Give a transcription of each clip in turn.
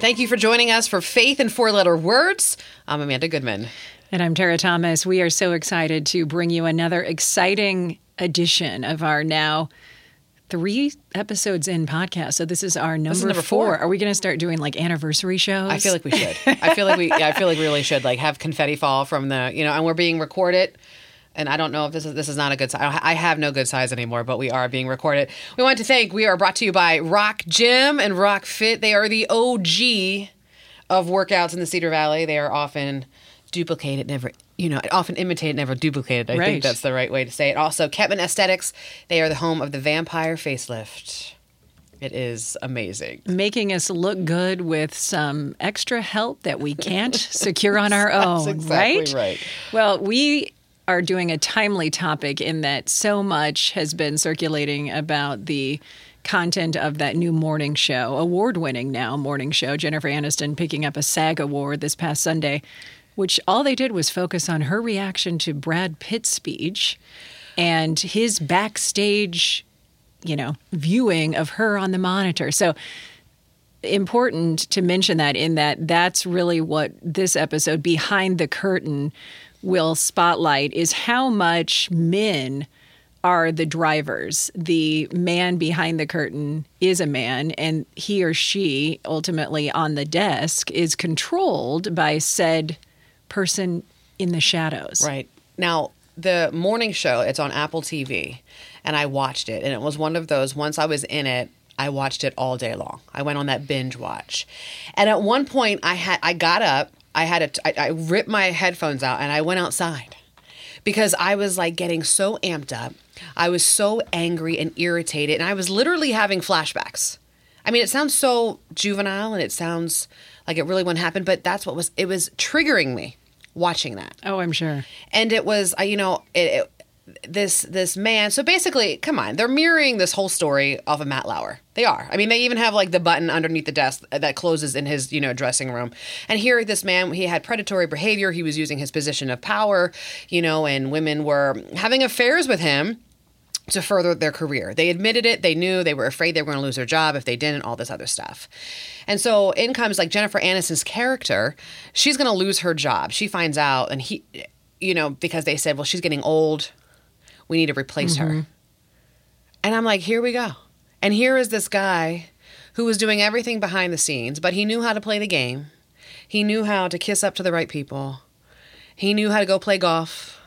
Thank you for joining us for Faith in Four Letter Words. I'm Amanda Goodman. And I'm Tara Thomas. We are so excited to bring you another exciting edition of our now three episodes in podcast. So this is our number, is number four. four. Are we going to start doing like anniversary shows? I feel like we should. I feel like we. Yeah, I feel like we really should like have confetti fall from the. You know, and we're being recorded. And I don't know if this is this is not a good size. I have no good size anymore, but we are being recorded. We want to thank. We are brought to you by Rock Gym and Rock Fit. They are the OG of workouts in the Cedar Valley. They are often duplicated, never you know, often imitated, never duplicated. I Right. think that's the right way to say it. Also, Ketman Aesthetics. They are the home of the Vampire Facelift. It is amazing. making us look good with some extra help that we can't secure on our own, exactly right? right. Well, we are doing a timely topic in that so much has been circulating about the content of that new morning show, award winning now morning show, Jennifer Aniston picking up a SAG award this past Sunday, which all they did was focus on her reaction to Brad Pitt's speech and his backstage, you know, viewing of her on the monitor. So important to mention that in that that's really what this episode behind the curtain will spotlight is how much men are the drivers. The man behind the curtain is a man, and he or she ultimately on the desk is controlled by said person in the shadows. Right. Now, the morning show, it's on Apple TV, and I watched it. And it was one of those, once I was in it, I watched it all day long. I went on that binge watch. And at one point, I had I got up, I had a, I, I ripped my headphones out, and I went outside because I was like getting so amped up. I was so angry and irritated, and I was literally having flashbacks. I mean, it sounds so juvenile and it sounds like it really wouldn't happen, but that's what was, it was triggering me watching that Oh, I'm sure. and it was you know it, it this this man so basically come on they're mirroring this whole story off of matt lauer they are i mean they even have like the button underneath the desk that closes in his you know dressing room and here this man he had predatory behavior he was using his position of power you know and women were having affairs with him to further their career. They admitted it. They knew they were afraid they were going to lose their job if they didn't, all this other stuff. And so in comes like Jennifer Aniston's character. She's going to lose her job. She finds out, and he, you know, because they said, well, she's getting old. We need to replace her. Mm-hmm. And I'm like, here we go. And here is this guy who was doing everything behind the scenes, but he knew how to play the game. He knew how to kiss up to the right people. He knew how to go play golf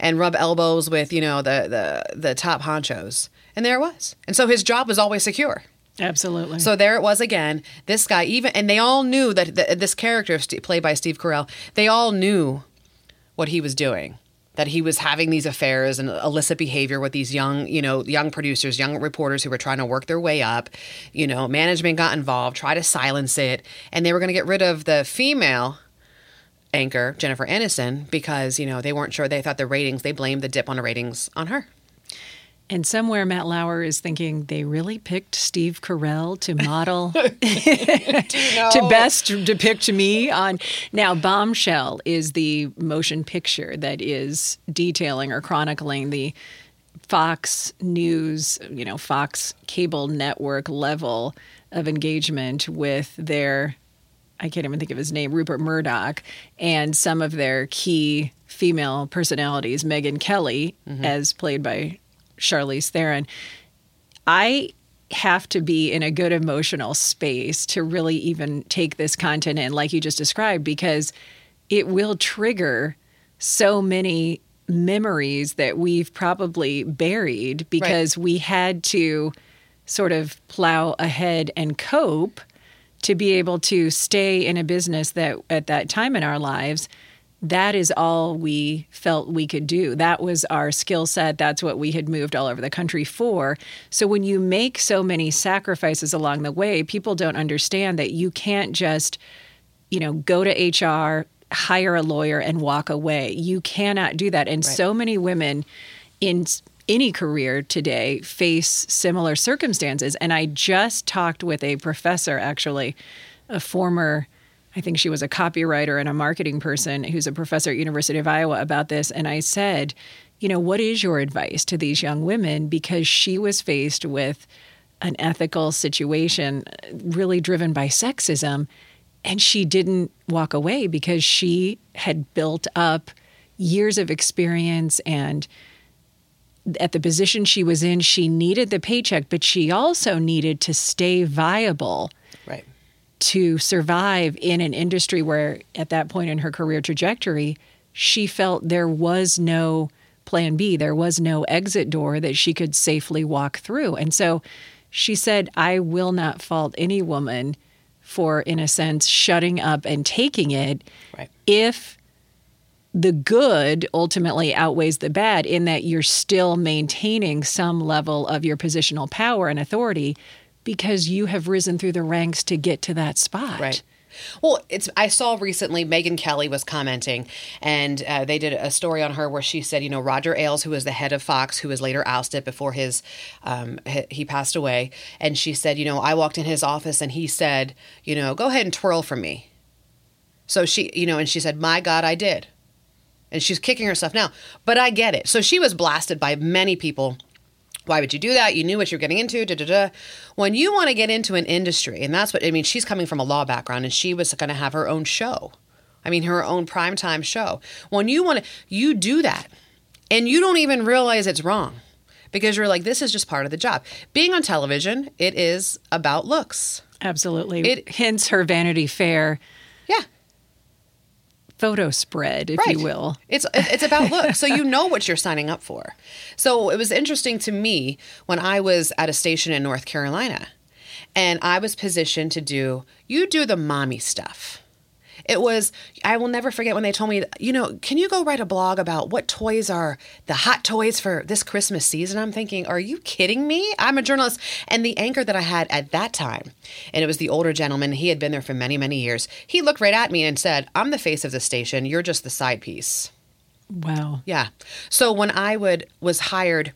and rub elbows with, you know, the the the top honchos. And there it was. And so his job was always secure. Absolutely. So there it was again. This guy, even, and they all knew that th- this character, played by Steve Carell, they all knew what he was doing. That he was having these affairs and illicit behavior with these young, you know, young producers, young reporters who were trying to work their way up. You know, management got involved, try to silence it, and they were going to get rid of the female anchor, Jennifer Aniston, because you know they weren't sure. They thought the ratings. They blamed the dip on the ratings on her. And somewhere Matt Lauer is thinking they really picked Steve Carell to model to best depict me on. Now, Bombshell is the motion picture that is detailing or chronicling the Fox News, you know, Fox cable network level of engagement with their I can't even think of his name, Rupert Murdoch, and some of their key female personalities, Megyn Kelly, as played by Charlize Theron. I have to be in a good emotional space to really even take this content in, like you just described, because it will trigger so many memories that we've probably buried because we had to sort of plow ahead and cope to be able to stay in a business that at that time in our lives that is all we felt we could do. That was our skill set. That's what we had moved all over the country for. So when you make so many sacrifices along the way, people don't understand that you can't just, you know, go to HR, hire a lawyer and walk away. You cannot do that. And so many women in any career today face similar circumstances. And I just talked with a professor, actually, a former I think she was a copywriter and a marketing person who's a professor at University of Iowa about this and I said, you know, what is your advice to these young women because she was faced with an ethical situation uh, really driven by sexism. And she didn't walk away because she had built up years of experience and at the position she was in, she needed the paycheck, but she also needed to stay viable. Right. To survive in an industry where, at that point in her career trajectory, she felt there was no plan B, there was no exit door that she could safely walk through. And so she said, I will not fault any woman for, in a sense, shutting up and taking it right. if the good ultimately outweighs the bad in that you're still maintaining some level of your positional power and authority because you have risen through the ranks to get to that spot. Right. Well, it's I saw recently Megyn Kelly was commenting, and uh, they did a story on her where she said, you know, Roger Ailes, who was the head of Fox, who was later ousted before his um, he passed away, and she said, you know, I walked in his office and he said, you know, go ahead and twirl for me. So she, you know, and she said, my God, I did and she's kicking herself now. But I get it. So she was blasted by many people. Why would you do that? You knew what you were getting into. Da, da, da. When you want to get into an industry, and that's what I mean, she's coming from a law background and she was going to have her own show. I mean, her own primetime show. When you want to, you do that and you don't even realize it's wrong because you're like, this is just part of the job. Being on television, it is about looks. Absolutely. It, hints her Vanity Fair photo spread, if right. you will. It's it's about look, so you know what you're signing up for. So it was interesting to me when I was at a station in North Carolina, and I was positioned to do you do the mommy stuff. It was, I will never forget when they told me, you know, can you go write a blog about what toys are the hot toys for this Christmas season? I'm thinking, are you kidding me? I'm a journalist. And the anchor that I had at that time, and it was the older gentleman, he had been there for many, many years, he looked right at me and said, I'm the face of the station. You're just the side piece. Wow. Yeah. So when I would was hired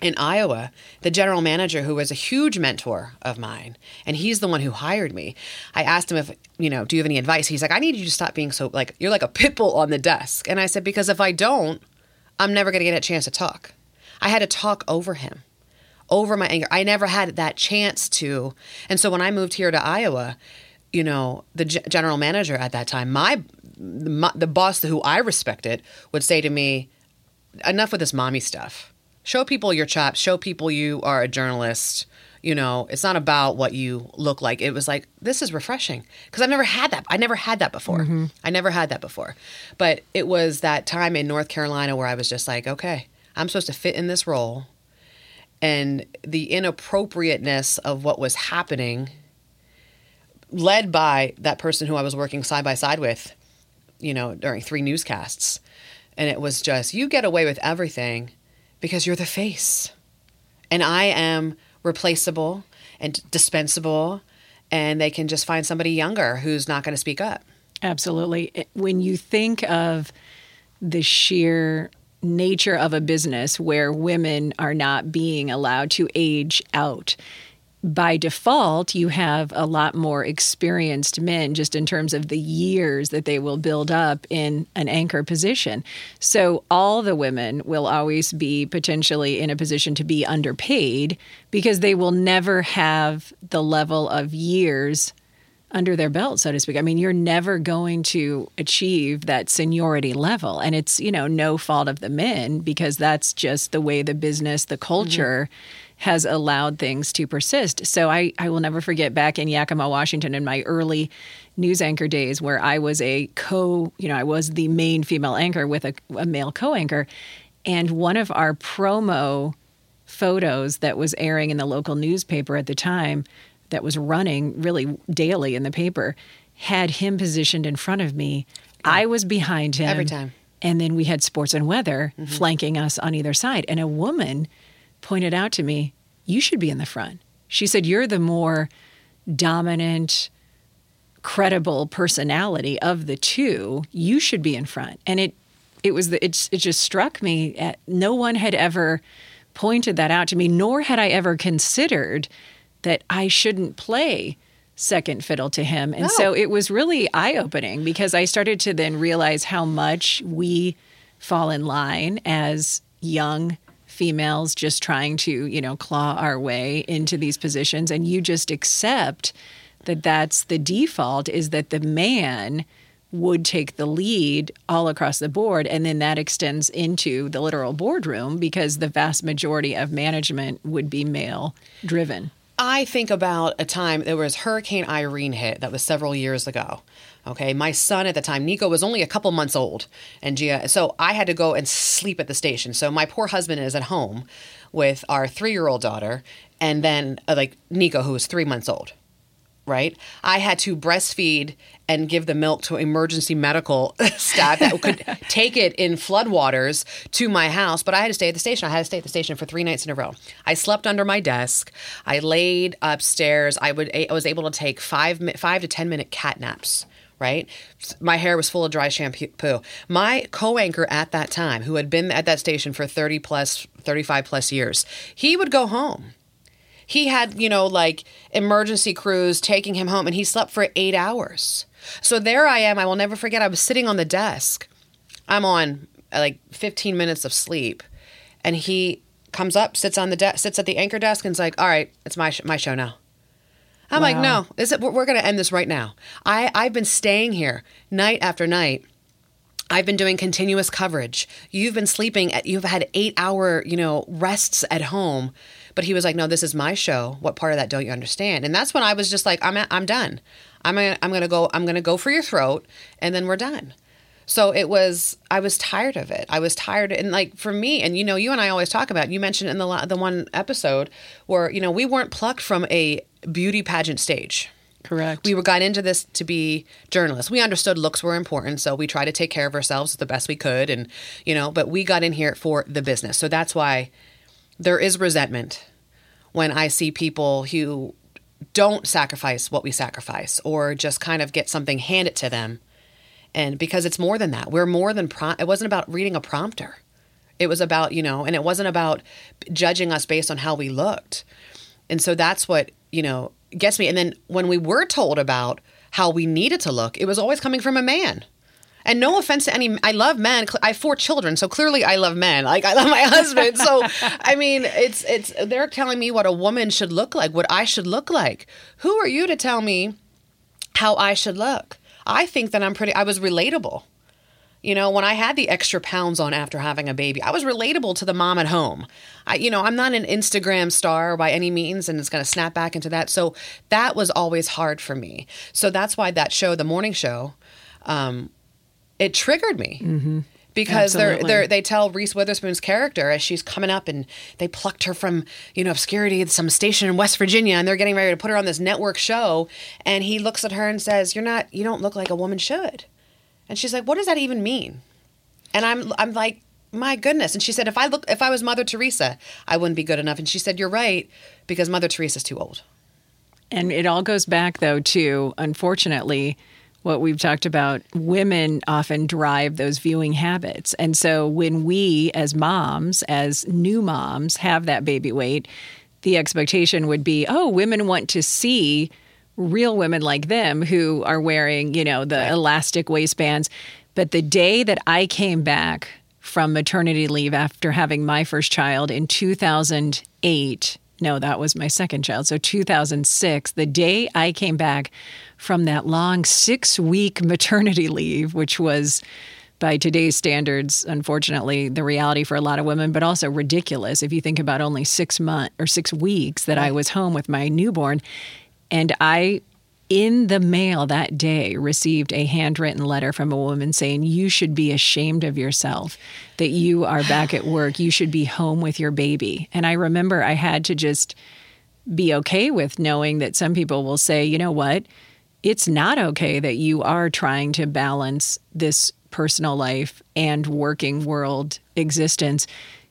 in Iowa, the general manager, who was a huge mentor of mine, and he's the one who hired me. I asked him if, you know, do you have any advice? He's like, I need you to stop being so, like, you're like a pit bull on the desk. And I said, because if I don't, I'm never going to get a chance to talk. I had to talk over him, over my anger. I never had that chance to. And so when I moved here to Iowa, you know, the g- general manager at that time, my, my the boss who I respected would say to me, enough with this mommy stuff show people your chops. Show people you are a journalist. You know it's not about what you look like. It was like this is refreshing. Because i've never had that i never had that before. Mm-hmm. i never had that before. But it was that time in north carolina where i was just like okay i'm supposed to fit in this role. And the inappropriateness of what was happening led by that person who i was working side by side with you know during three newscasts. And it was just you get away with everything because you're the face. And I am replaceable and dispensable, and they can just find somebody younger who's not going to speak up. Absolutely. When you think of the sheer nature of a business where women are not being allowed to age out, by default, you have a lot more experienced men just in terms of the years that they will build up in an anchor position. So, all the women will always be potentially in a position to be underpaid because they will never have the level of years under their belt, so to speak. I mean, you're never going to achieve that seniority level. And it's, you know, no fault of the men because that's just the way the business, the culture, mm-hmm has allowed things to persist. So I, I will never forget back in Yakima, Washington, in my early news anchor days where I was a co, you know, I was the main female anchor with a, a male co anchor. And one of our promo photos that was airing in the local newspaper at the time, that was running really daily in the paper, had him positioned in front of me. Yeah. I was behind him. Every time. And then we had sports and weather mm-hmm. flanking us on either side. And a woman pointed out to me, You should be in the front. She said, You're the more dominant, credible personality of the two. You should be in front. And it, it was the, it, it just struck me at no one had ever pointed that out to me, nor had I ever considered that I shouldn't play second fiddle to him. And so it was really eye opening because I started to then realize how much we fall in line as young females just trying to, you know, claw our way into these positions and you just accept that that's the default is that the man would take the lead all across the board and then that extends into the literal boardroom because the vast majority of management would be male driven. I think about a time there was Hurricane Irene hit that was several years ago. Okay, my son at the time, Nico, was only a couple months old, and Gia, so I had to go and sleep at the station. So my poor husband is at home with our three-year-old daughter, and then uh, like Nico, who was three months old right? I had to breastfeed and give the milk to emergency medical staff that could take it in floodwaters to my house. But I had to stay at the station. I had to stay at the station for three nights in a row. I slept under my desk. I laid upstairs. I would I was able to take five five to ten minute cat naps. Right, my hair was full of dry shampoo. My co-anchor at that time, who had been at that station for thirty plus, thirty-five plus years, he would go home he had, you know, like emergency crews taking him home and he slept for eight hours. So there I am. I will never forget. I was sitting on the desk. I'm on like 15 minutes of sleep. And he comes up, sits on the desk, sits at the anchor desk, and is like, "All right, it's my sh- my show now." I'm wow. like, "No, is it? We're, going to end this right now." I I've been staying here night after night. I've been doing continuous coverage. You've been sleeping at, you've had eight hour, you know, rests at home. But he was like, no, this is my show. What part of that don't you understand? And that's when I was just like, I'm, I'm done. I'm gonna, I'm gonna go, I'm gonna go for your throat and then we're done. So it was, I was tired of it. I was tired. And like for me, and you know, you and I always talk about, you mentioned in the, the one episode where, you know, we weren't plucked from a beauty pageant stage. Correct. We were got into this to be journalists. We understood looks were important, so we tried to take care of ourselves the best we could, and you know. But we got in here for the business, so that's why there is resentment when I see people who don't sacrifice what we sacrifice or just kind of get something handed to them. And because it's more than that, we're more than prom- it wasn't about reading a prompter. It was about, you know, and it wasn't about judging us based on how we looked. And so that's what, you know, gets me. And then when we were told about how we needed to look, it was always coming from a man. And no offense to any, I love men. I have four children, so clearly I love men. Like I love my husband. So I mean, it's it's they're telling me what a woman should look like, what I should look like. Who are you to tell me how I should look? I think that I'm pretty. I was relatable. You know, when I had the extra pounds on after having a baby, I was relatable to the mom at home. I, you know, I'm not an Instagram star by any means, and it's going to snap back into that. So that was always hard for me. So that's why that show, the morning show, um, it triggered me. Mm-hmm. Because they're, they're, they tell Reese Witherspoon's character as she's coming up and they plucked her from, you know, obscurity at some station in West Virginia and they're getting ready to put her on this network show. And he looks at her and says, You're not, you don't look like a woman should. And she's like, What does that even mean? And I'm, I'm like, my goodness. And she said, if I look, if I was Mother Teresa, I wouldn't be good enough. And she said, you're right, because Mother Teresa's too old. And it all goes back, though, to unfortunately, what we've talked about, women often drive those viewing habits. And so when we, as moms, as new moms, have that baby weight, the expectation would be, oh, women want to see real women like them who are wearing, you know, the right. elastic waistbands. But the day that I came back from maternity leave after having my first child in 2008, no, that was my second child. So 2006, the day I came back from that long six week maternity leave, which was by today's standards, unfortunately, the reality for a lot of women, but also ridiculous if you think about only six months or six weeks that I was home with my newborn. And I, in the mail that day, received a handwritten letter from a woman saying, You should be ashamed of yourself that you are back at work. You should be home with your baby. And I remember I had to just be okay with knowing that some people will say, You know what? it's not okay that you are trying to balance this personal life and working world existence.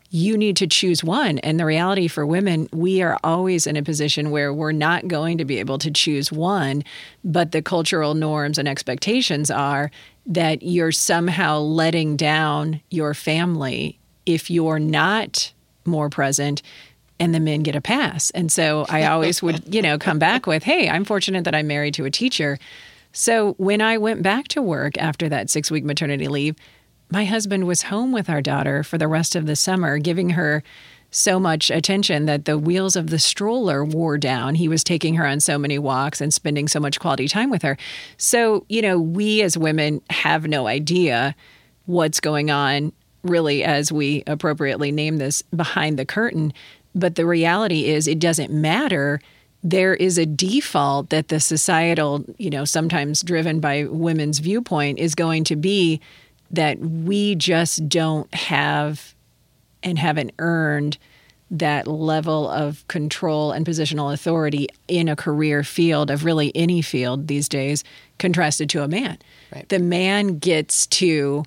You need to choose one. And the reality for women, we are always in a position where we're not going to be able to choose one, but the cultural norms and expectations are that you're somehow letting down your family if you're not more present and the men get a pass. And so I always would, you know, come back with, hey, I'm fortunate that I'm married to a teacher. So when I went back to work after that six week maternity leave, my husband was home with our daughter for the rest of the summer, giving her so much attention that the wheels of the stroller wore down. He was taking her on so many walks and spending so much quality time with her. So, you know, we as women have no idea what's going on, really, as we appropriately name this behind the curtain. But the reality is, it doesn't matter. There is a default that the societal, you know, sometimes driven by women's viewpoint, is going to be that we just don't have and haven't earned that level of control and positional authority in a career field of really any field these days contrasted to a man. Right. The man gets to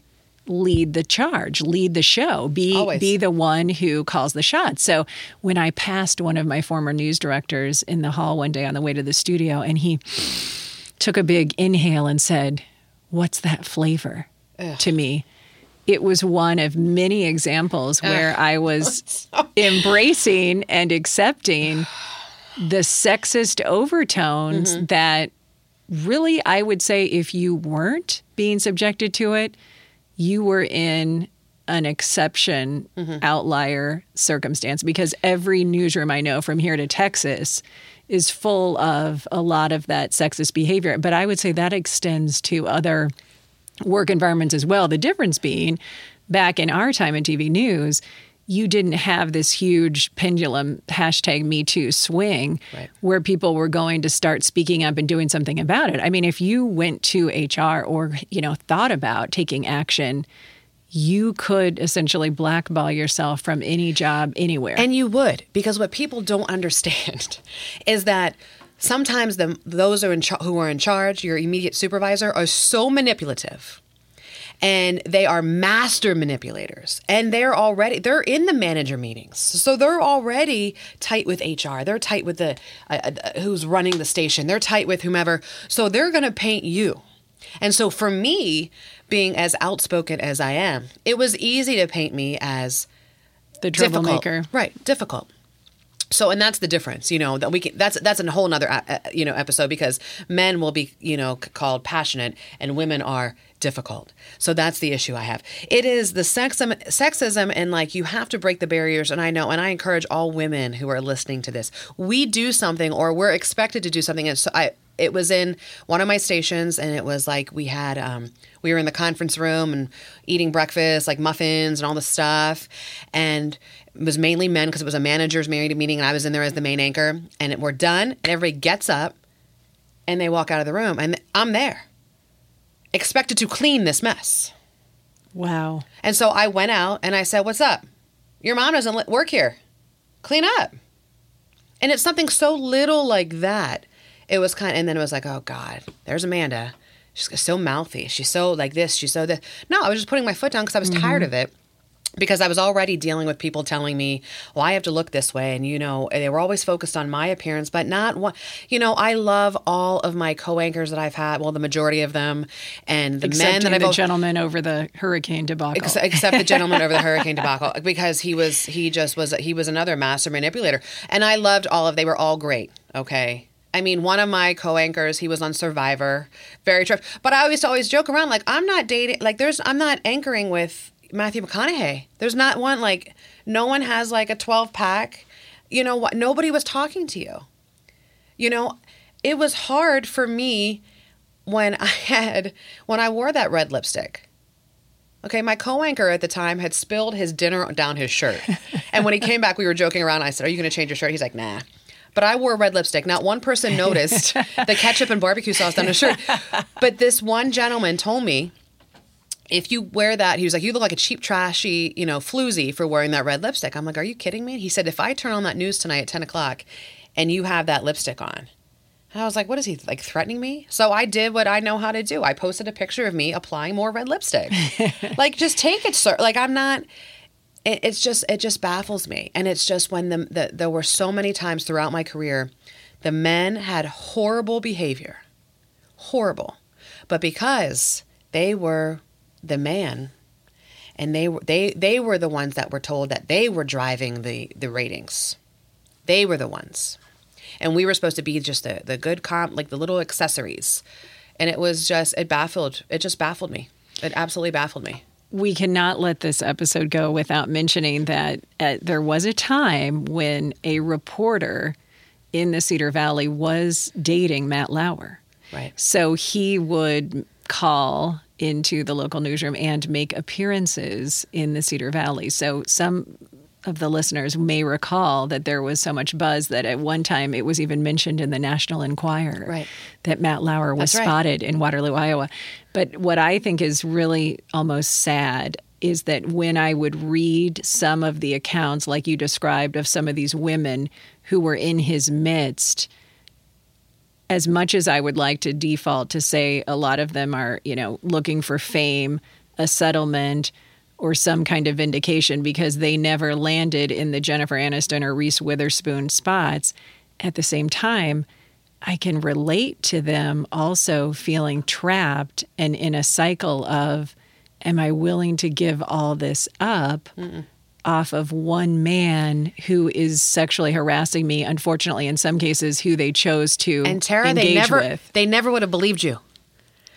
lead the charge, lead the show, be Always. be the one who calls the shots. So when I passed one of my former news directors in the hall one day on the way to the studio and he took a big inhale and said, "What's that flavor?" To me. It was one of many examples where I was embracing and accepting the sexist overtones Mm-hmm. that really I would say if you weren't being subjected to it, you were in an exception Mm-hmm. outlier circumstance because every newsroom I know from here to Texas is full of a lot of that sexist behavior. But I would say that extends to other work environments as well. The difference being back in our time in TV news, you didn't have this huge pendulum hashtag me too swing Right. where people were going to start speaking up and doing something about it. I mean, if you went to HR or, you know, thought about taking action, you could essentially blackball yourself from any job anywhere. And you would, because what people don't understand is that sometimes the those are in char- who are in charge, your immediate supervisor, are so manipulative. And they are master manipulators. And they're already they're in the manager meetings. So they're already tight with HR. They're tight with the uh, uh, who's running the station. They're tight with whomever. So they're going to paint you. And so for me, being as outspoken as I am, it was easy to paint me as the difficult. troublemaker. Right, difficult. So, and that's the difference, you know, that we can, that's, that's a whole nother, uh, uh, you know, episode because men will be, you know, called passionate and women are difficult. So that's the issue I have. It is the sexism, sexism and like you have to break the barriers. And I know, and I encourage all women who are listening to this, we do something or we're expected to do something. And so I, it was in one of my stations and it was like we had um, we were in the conference room and eating breakfast like muffins and all the stuff. And it was mainly men because it was a manager's married meeting and i was in there as the main anchor. And it, we're done and everybody gets up and they walk out of the room and i'm there expected to clean this mess. Wow. and so i went out and i said what's up? Your mom doesn't work here. Clean up. And it's something so little like that. It was kind of, and then it was like, oh God, there's Amanda. She's so mouthy. She's so like this. She's so this. No, I was just putting my foot down because I was mm-hmm. tired of it. Because I was already dealing with people telling me, well, I have to look this way. And, you know, they were always focused on my appearance, but not one. You know, I love all of my co anchors that I've had, well, the majority of them, and the men Except that I've the gentleman over the hurricane debacle. Ex- except the gentleman over the hurricane debacle because he was he just was he was another master manipulator and i loved all of they were all great okay i mean one of my co-anchors he was on survivor. Very true. But i always always joke around like i'm not dating like there's i'm not anchoring with matthew mcconaughey. There's not one like no one has like a 12 pack you know what? Nobody was talking to you. You know it was hard for me when i had when i wore that red lipstick. Okay, my co-anchor at the time had spilled his dinner down his shirt, and when he came back, we were joking around. I said, "Are you going to change your shirt?" He's like, "Nah." But I wore red lipstick. Not one person noticed the ketchup and barbecue sauce on his shirt. But this one gentleman told me, if you wear that, he was like, you look like a cheap, trashy, you know, floozy for wearing that red lipstick. I'm like, are you kidding me? He said, if I turn on that news tonight at 10 o'clock and you have that lipstick on, and I was like, what is he like threatening me? So I did what I know how to do. I posted a picture of me applying more red lipstick. like, just take it, sir. Like, I'm not. It, it's just it just baffles me, and it's just when the, the there were so many times throughout my career, the men had horrible behavior, horrible, but because they were the man and they were they they were the ones that were told that they were driving the the ratings. They were the ones. And we were supposed to be just the the good comp like the little accessories. And it was just it baffled it just baffled me. It absolutely baffled me. We cannot let this episode go without mentioning that uh, there was a time when a reporter in the Cedar Valley was dating Matt Lauer. Right. So he would call into the local newsroom and make appearances in the Cedar Valley. So some of the listeners may recall that there was so much buzz that at one time it was even mentioned in the National Enquirer Right. that Matt Lauer was right. spotted in Waterloo, Iowa. But what I think is really almost sad is that when I would read some of the accounts, like you described, of some of these women who were in his midst, as much as I would like to default to say a lot of them are, you know, looking for fame, a settlement, or some kind of vindication because they never landed in the Jennifer Aniston or Reese Witherspoon spots, at the same time, I can relate to them also feeling trapped and in a cycle of, am I willing to give all this up off of one man who is sexually harassing me? Unfortunately, in some cases, who they chose to And Tara, engage they never with. they never would have believed you.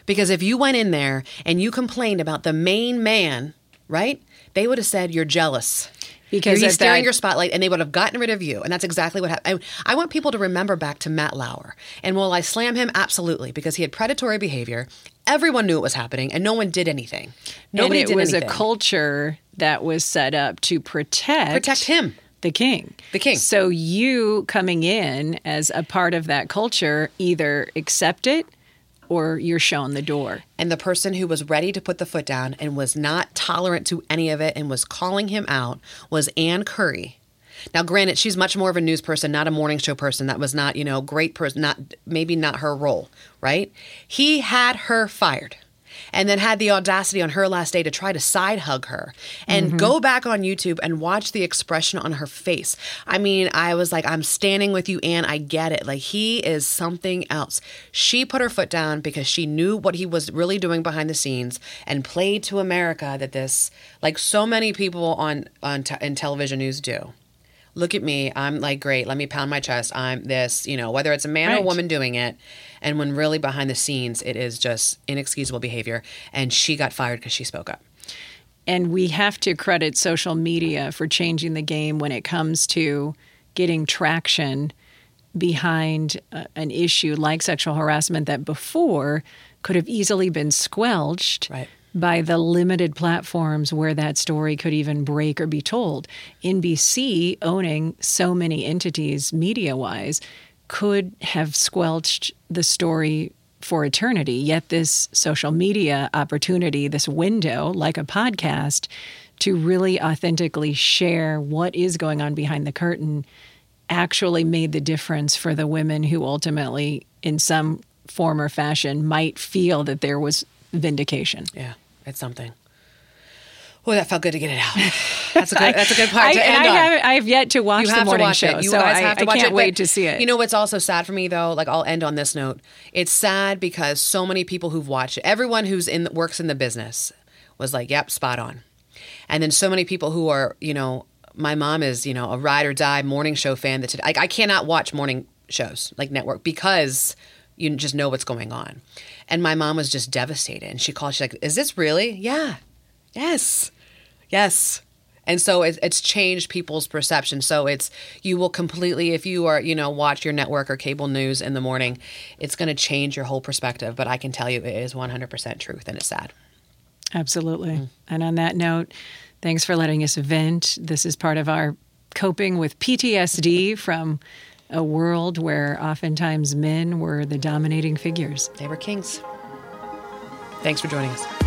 Because if you went in there and you complained about the main man, right? They would have said you're jealous. Because he's at stealing your spotlight, and they would have gotten rid of you. And that's exactly what happened. I, I want people to remember back to Matt Lauer. And will I slam him? Absolutely, because he had predatory behavior. Everyone knew it was happening, and no one did anything. Nobody and it was anything. a culture that was set up to protect Protect him. the king The king. so you coming in as a part of that culture either accept it or you're shown the door and the person who was ready to put the foot down and was not tolerant to any of it and was calling him out was Ann Curry. Now, granted, she's much more of a news person, not a morning show person. That was not, you know, great person, not maybe not her role, right? He had her fired. And then had the audacity on her last day to try to side hug her and go mm-hmm. back on YouTube and watch the expression on her face. I mean, I was like, I'm standing with you, Ann. I get it. Like, he is something else. She put her foot down because she knew what he was really doing behind the scenes and played to America that this, like so many people on, on in television news do look at me i'm like great let me pound my chest i'm this you know whether it's a man or a woman doing it. And when really behind the scenes it is just inexcusable behavior. And she got fired because she spoke up. And we have to credit social media for changing the game when it comes to getting traction behind uh, an issue like sexual harassment that before could have easily been squelched Right. By the limited platforms where that story could even break or be told. NBC owning so many entities media wise could have squelched the story for eternity. Yet, this social media opportunity, this window, like a podcast, to really authentically share what is going on behind the curtain actually made the difference for the women who ultimately, in some form or fashion, might feel that there was vindication. yeah it's something oh that felt good to get it out that's a good that's a good part I, to end I on have I have yet to watch you the have to morning watch show, it. You so guys I, have to I watch can't it. wait to see it. You know what's also sad for me though? Like I'll end on this note. It's sad because so many people who've watched it, everyone who's in works in the business, was like, "Yep, spot on," and then so many people who are, you know, my mom is, you know, a ride or die morning show fan. That like I cannot watch morning shows like network because you just know what's going on. And my mom was just devastated, and she called. She's like, "Is this really? Yeah, yes." Yes. And so it, it's changed people's perception. So it's you will completely, if you are, you know, watch your network or cable news in the morning, it's going to change your whole perspective. But I can tell you, it is 100% truth, and it's sad. Absolutely. Mm. And on that note, thanks for letting us vent. This is part of our coping with PTSD from a world where oftentimes men were the dominating figures. They were kings. Thanks for joining us.